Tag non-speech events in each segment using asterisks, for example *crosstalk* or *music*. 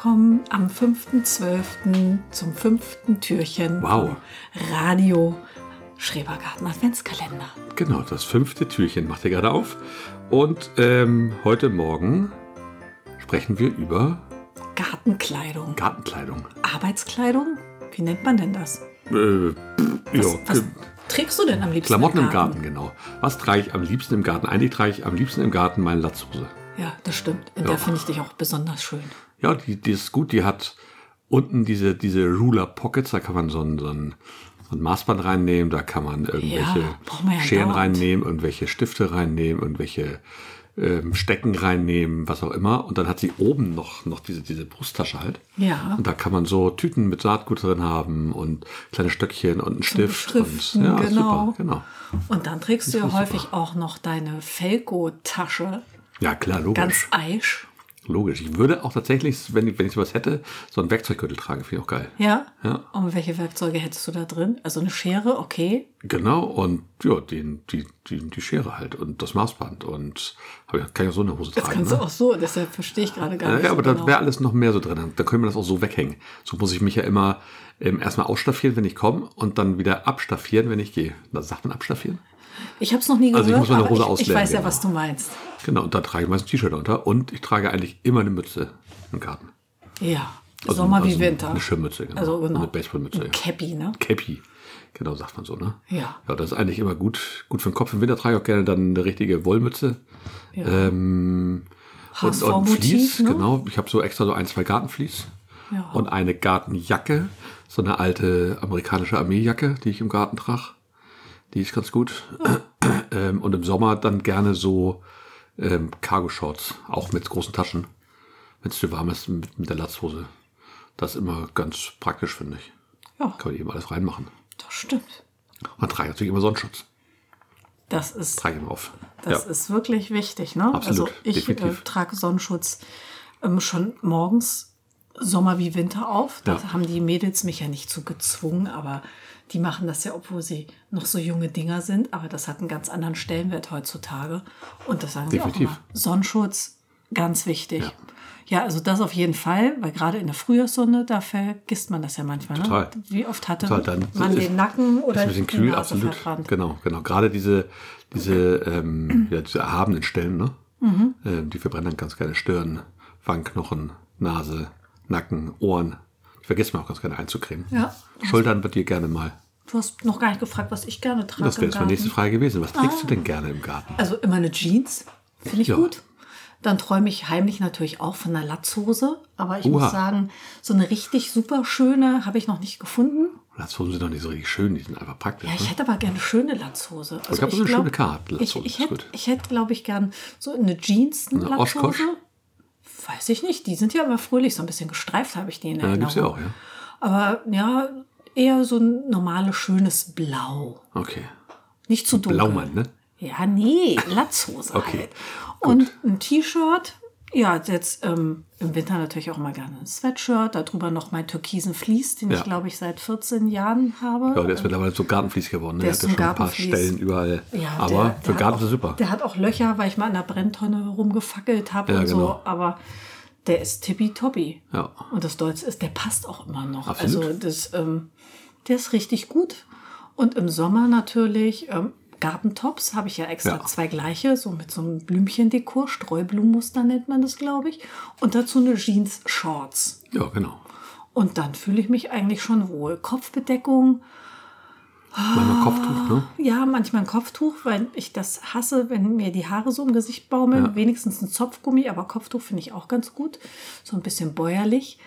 willkommen am 5.12. zum fünften Türchen Wow. Radio Schrebergarten Adventskalender. Genau, das fünfte Türchen macht ihr gerade auf. Und ähm, heute Morgen sprechen wir über Gartenkleidung. Gartenkleidung. Arbeitskleidung? Wie nennt man denn das? Äh, ja, Was K- trägst du denn am liebsten? Klamotten im Garten, genau. Was trage ich am liebsten im Garten? Eigentlich trage ich am liebsten im Garten meine Latzhose. Ja, das stimmt. In Ja. der finde ich dich auch besonders schön. Ja, die, die ist gut. Die hat unten diese, diese Ruler Pockets. Da kann man so ein, so ein, so ein Maßband reinnehmen. Da kann man irgendwelche braucht man ja Scheren dauernd. reinnehmen, irgendwelche Stifte reinnehmen, irgendwelche ähm, Stecken reinnehmen, was auch immer. Und dann hat sie oben noch, noch diese, diese Brusttasche halt. Ja. Und da kann man so Tüten mit Saatgut drin haben und kleine Stöckchen und einen Stift. Und, ja, genau. super, genau. Und dann trägst du ja super. häufig auch noch deine Felko-Tasche. Ja, klar, logisch. Ganz eisch. Logisch. Ich würde auch tatsächlich, wenn ich, wenn ich sowas hätte, so einen Werkzeuggürtel tragen. Finde ich auch geil. Ja? Ja. Und welche Werkzeuge hättest du da drin? Also eine Schere, okay. Genau, und ja, den, die, die, die Schere halt und das Maßband und hab ich, kann ich auch so eine Hose Das tragen. kannst Ne? du auch so, deshalb verstehe ich gerade gar Ja, nicht. ja, so aber da genau. wäre alles noch mehr so drin. Da können wir das auch so weghängen. So muss ich mich ja immer ähm, erstmal ausstaffieren, wenn ich komme und dann wieder abstaffieren, wenn ich gehe. Das sagt man abstaffieren? Ich habe es noch nie gehört, Also ich muss meine aber Hose ich, ich auslernen, weiß ja, genau. was du meinst. Genau, und da trage ich meist ein T-Shirt unter und ich trage eigentlich immer eine Mütze im Garten. Ja, Also- Sommer wie also Winter. Eine Schirmmütze, genau. Also genau. Eine Baseballmütze. Ein Cappy, ne? Cappy. Genau, sagt man so, ne? Ja. Ja, das ist eigentlich immer gut, gut für den Kopf. Im Winter trage ich auch gerne dann eine richtige Wollmütze. Ja. Ähm, und, und Vlies, ne? genau. Ich habe so extra so ein, zwei Gartenvlies. Ja. Und eine Gartenjacke. So eine alte amerikanische Armeejacke, die ich im Garten trage. Die ist ganz gut. ähm, und im Sommer dann gerne so ähm, Cargo-Shorts, auch mit großen Taschen. Wenn es zu warm ist, mit, mit der Latzhose. Das ist immer ganz praktisch, finde ich. Ja, Kann man eben alles reinmachen. das stimmt. Man trägt natürlich immer Sonnenschutz. Das ist, Trage ich immer auf. das ja. ist wirklich wichtig, ne? Absolut, also ich äh, trage Sonnenschutz ähm, schon morgens Sommer wie Winter auf. Da Ja. haben die Mädels mich ja nicht zu gezwungen, aber die machen das ja, obwohl sie noch so junge Dinger sind. Aber das hat einen ganz anderen Stellenwert heutzutage. Und das sagen sie auch Definitiv. immer. Sonnenschutz, ganz wichtig. Ja. Ja. also das auf jeden Fall, weil gerade in der Frühjahrssonne, da vergisst man das ja manchmal. Total. Ne? Wie oft hatte Total, man ist- den Nacken Ist oder ein bisschen die kühl, absolut. verbrannt? Genau, genau. Gerade diese, diese, ähm, ja, diese erhabenen Stellen, ne? Mhm. Ähm, die verbrennen dann ganz gerne Stirn, Wangenknochen, Nase, Nacken, Ohren. Die vergisst man auch ganz gerne einzucremen. Ja. Schultern wird dir gerne mal. Du hast noch gar nicht gefragt, was ich gerne trage. Das wäre jetzt meine nächste. Frage gewesen. Was trägst du denn gerne im Garten? Also immer eine Jeans, finde ich Ja. gut. Dann träume ich heimlich natürlich auch von einer Latzhose. Aber ich Oha. muss sagen, so eine richtig super schöne habe ich noch nicht gefunden. Latzhosen sind doch nicht so richtig schön, die sind einfach praktisch. Ja, ich ne? hätte aber gerne eine schöne Latzhose. Also ich habe so eine glaub, schöne Karte. Ich, Latzhose ich hätte, ich hätte glaube ich, gern so eine Jeans, eine Eine Oshkosh? Weiß ich nicht. Die sind ja immer fröhlich, so ein bisschen gestreift habe ich die in Ja, gibt's ja Erinnerung. auch, ja. Aber ja, eher so ein normales, schönes Blau. Okay. Nicht zu dunkel. Blaumann, ne? Ja, nee, Latzhose Okay, halt. Und ein T-Shirt. Ja, jetzt ähm, im Winter natürlich auch mal gerne ein Sweatshirt. Darüber noch mein türkisen Vlies, den Ja. ich glaube ich seit 14 Jahren habe. Ja, der ist mittlerweile so Gartenvlies geworden. Ne? Der Der ist hat ja zum schon ein paar. Stellen überall. Ja, Aber der- für der den Garten hat ist er super. Der hat auch Löcher, weil ich mal an der Brenntonne rumgefackelt habe Ja, und so. genau. Aber der ist tippitoppi. Ja. Und das Deutsche ist, der passt auch immer noch. Absolut. Also das, ähm, der ist richtig gut. Und im Sommer natürlich ähm, Gartentops habe ich ja extra Ja. zwei gleiche, so mit so einem Blümchendekor, Streublumenmuster nennt man das, glaube ich. Und dazu eine Jeans-Shorts. Ja, genau. Und dann fühle ich mich eigentlich schon wohl. Kopfbedeckung, Manchmal Kopftuch, ne? ja, manchmal ein Kopftuch, weil ich das hasse, wenn mir die Haare so im Gesicht baumeln. Ja. Wenigstens ein Zopfgummi, aber Kopftuch finde ich auch ganz gut. So ein bisschen bäuerlich.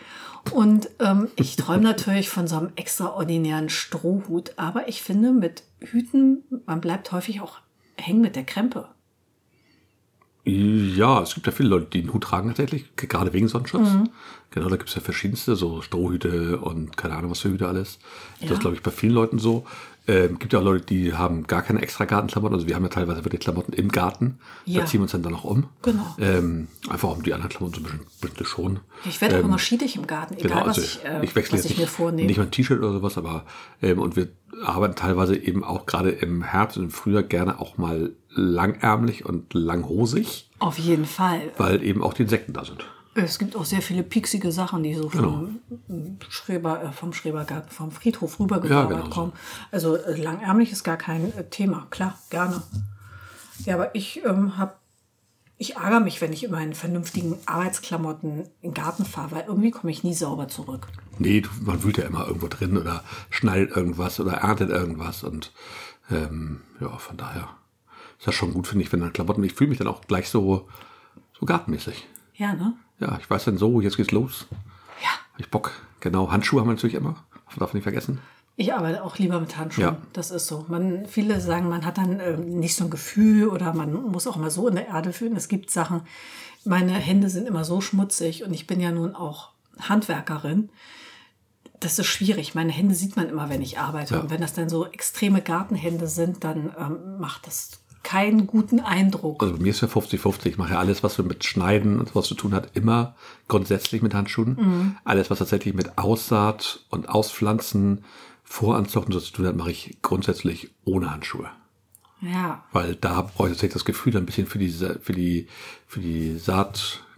Und ähm, ich träume natürlich von so einem extraordinären Strohhut. Aber ich finde, mit Hüten, man bleibt häufig auch hängen mit der Krempe. Ja, es gibt ja viele Leute, die einen Hut tragen tatsächlich, gerade wegen Sonnenschutz. Mhm. Genau, da gibt es ja verschiedenste, so Strohhüte und keine Ahnung, was für Hüte alles. Das Ja. ist, glaube ich, bei vielen Leuten so. Ähm, gibt ja auch Leute, die haben gar keine extra Gartenklamotten. Also wir haben ja teilweise wirklich Klamotten im Garten. Ja. Da ziehen wir uns dann dann noch um. Genau. Ähm, einfach um die anderen Klamotten so ein bisschen, bisschen schon. Ich werde auch immer schiedig im Garten, egal Genau, was also ich, äh, ich wechsle was jetzt ich mir nicht, vornehme. nicht mal ein T-Shirt oder sowas, aber ähm, und wir arbeiten teilweise eben auch gerade im Herbst und im Frühjahr gerne auch mal langärmlich und langhosig, Auf jeden Fall. weil eben auch die Insekten da sind. Es gibt auch sehr viele pieksige Sachen, die so vom, Schreber, äh, vom Schrebergarten, vom Friedhof rübergezaubert genau so. kommen. Also äh, langärmlich ist gar kein äh, Thema, klar, gerne. Ja, aber ich ähm, habe, ich ärgere mich, wenn ich in meinen vernünftigen Arbeitsklamotten in den Garten fahre, weil irgendwie komme ich nie sauber zurück. Nee, man wühlt ja immer irgendwo drin oder schneidet irgendwas oder erntet irgendwas und ähm, ja, von daher ist das schon gut, finde ich, wenn dann Klamotten, ich fühle mich dann auch gleich so, so gartenmäßig. Ja, ne? Ja, ich weiß dann so, jetzt geht's los. Ja. Hab ich Bock. Genau, Handschuhe haben wir natürlich immer. Darf nicht vergessen. Ich arbeite auch lieber mit Handschuhen. Ja. Das ist so. Man, viele sagen, man hat dann ähm, nicht so ein Gefühl oder man muss auch mal so in der Erde fühlen. Es gibt Sachen, meine Hände sind immer so schmutzig und ich bin ja nun auch Handwerkerin. Das ist schwierig. Meine Hände sieht man immer, wenn ich arbeite. Und wenn das dann so extreme Gartenhände sind, dann ähm, macht das keinen guten Eindruck. Also bei mir ist ja 50-50. Ich mache ja alles, was so mit Schneiden und was zu tun hat, immer grundsätzlich mit Handschuhen. Mhm. Alles, was tatsächlich mit Aussaat und Auspflanzen, Voranzuchten so zu tun hat, mache ich grundsätzlich ohne Handschuhe. Ja. Weil da brauche ich tatsächlich das Gefühl, ein bisschen für die, für die, für die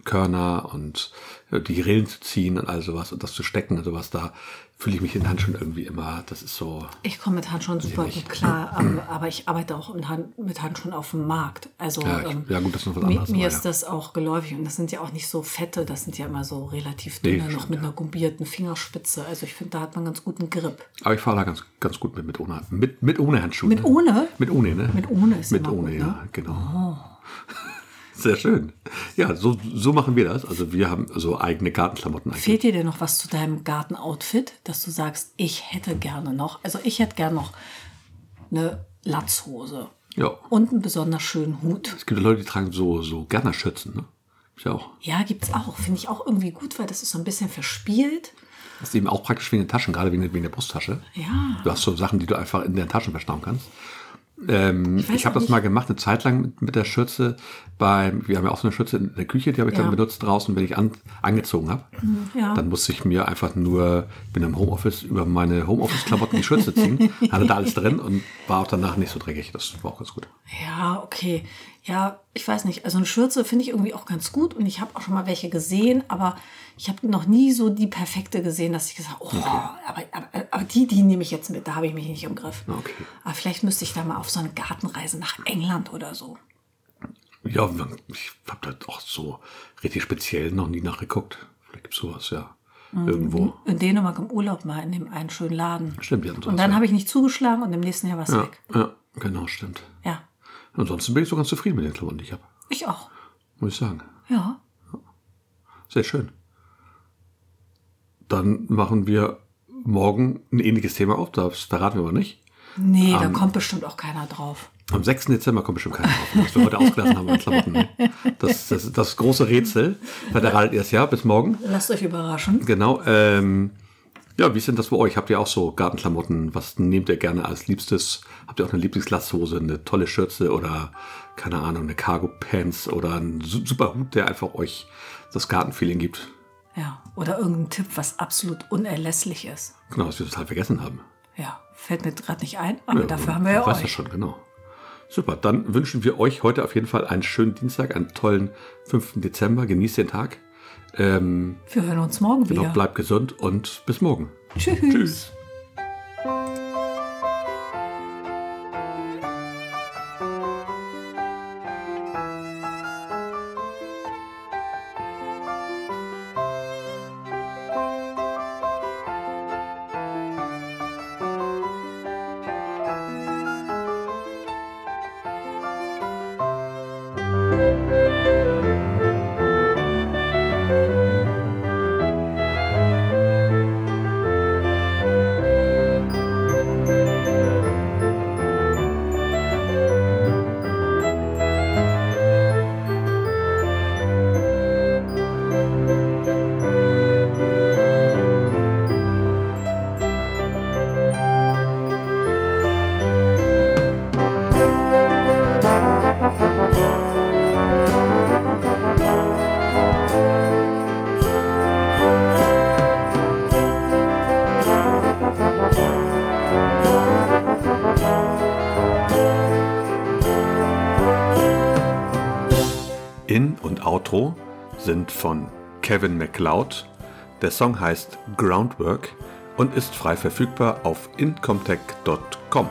Saatkörner und äh, die Rillen zu ziehen und all sowas und das zu stecken und sowas. Da fühle ich mich in Handschuhen irgendwie immer, das ist so, Ich komme mit Handschuhen super gut klar, aber ich arbeite auch Hand, mit Handschuhen auf dem Markt. Also Ja, ich- ähm, ja, gut, das ist noch was mir, anderes, mir aber ist ja. das auch geläufig und das sind ja auch nicht so fette, das sind ja immer so relativ Nee, dünne, noch stimmt, mit ja. einer gumbierten Fingerspitze. Also ich finde, da hat man ganz guten Grip. aber ich fahre da ganz, ganz gut mit, mit ohne, mit, mit ohne Handschuhe. Mit ne? ohne? Mit ohne, ne? Mit ohne ist Mit ohne, gut, ja, ne? Oh. Sehr schön. Ja, so, so machen wir das. Also wir haben so eigene Gartenklamotten eigentlich. Fehlt dir denn noch was zu deinem Gartenoutfit, dass du sagst, ich hätte gerne noch, also ich hätte gerne noch eine Latzhose Ja. und einen besonders schönen Hut. Es gibt Leute, die tragen so, so Gernerschürzen, ne? Ist ja auch. Ja, gibt's auch. Finde ich auch irgendwie gut, weil das ist so ein bisschen verspielt. Das ist eben auch praktisch wegen den Taschen, gerade wegen, wegen der Brusttasche. Ja. Du hast so Sachen, die du einfach in den Taschen verstauen kannst. Ähm, ich weiß habe das mal gemacht, eine Zeit lang mit, mit der Schürze. Beim, wir haben ja auch so eine Schürze in der Küche, die habe ich Ja. dann benutzt draußen, wenn ich an, angezogen habe. ja. Dann musste ich mir einfach nur, ich bin im Homeoffice, über meine Homeoffice-Klamotten die Schürze ziehen, *laughs* hatte da alles drin und war auch danach nicht so dreckig. Das war auch ganz gut. Ja, okay. Ja, ich weiß nicht. Also eine Schürze finde ich irgendwie auch ganz gut und ich habe auch schon mal welche gesehen, aber ich habe noch nie so die perfekte gesehen, dass ich gesagt habe, oh, aber, aber, aber die, die nehme ich jetzt mit, da habe ich mich nicht im Griff. Okay. Aber vielleicht müsste ich da mal auf so eine Gartenreise nach England oder so. Ja, ich habe da auch so richtig speziell noch nie nachgeguckt. Vielleicht gibt's sowas, ja. Mhm. Irgendwo. In Dänemark im Urlaub mal in dem einen schönen Laden. Stimmt, sowas, Und dann ja. habe ich nicht zugeschlagen und im nächsten Jahr war es Ja, weg. ja, genau, stimmt. Ja, Ansonsten bin ich so ganz zufrieden mit den Klamotten, die ich habe. ich auch. Muss ich sagen. Ja. Sehr schön. Dann machen wir morgen ein ähnliches Thema auf. Das verraten wir aber nicht. Nee, da kommt bestimmt auch keiner drauf. Am 6. Dezember kommt bestimmt keiner drauf, was wir heute ausgelassen haben mit Klamotten. Das, das, das große Rätsel. Vielleicht erratet ihr es ja. Bis morgen. Lasst euch überraschen. Genau. Ähm, ja, wie ist denn das bei euch? Habt ihr auch so Gartenklamotten? Was nehmt ihr gerne als Liebstes? Habt ihr auch eine Lieblingslasshose, eine tolle Schürze oder, keine Ahnung, eine Cargo-Pants oder einen su- super Hut, der einfach euch das Gartenfeeling gibt? Ja. Oder irgendein Tipp, was absolut unerlässlich ist. Genau, was wir total vergessen haben. Ja, fällt mir gerade nicht ein, aber Ja, dafür haben wir ja ich weiß euch. das schon, genau. Super, dann wünschen wir euch heute auf jeden Fall einen schönen Dienstag, einen tollen 5. Dezember. Genießt den Tag. Ähm, Wir hören uns morgen genau, wieder. bleibt gesund und bis morgen. Tschüss. Tschüss. In- und Outro sind von Kevin MacLeod. Der Song heißt Groundwork und ist frei verfügbar auf incomtech.com.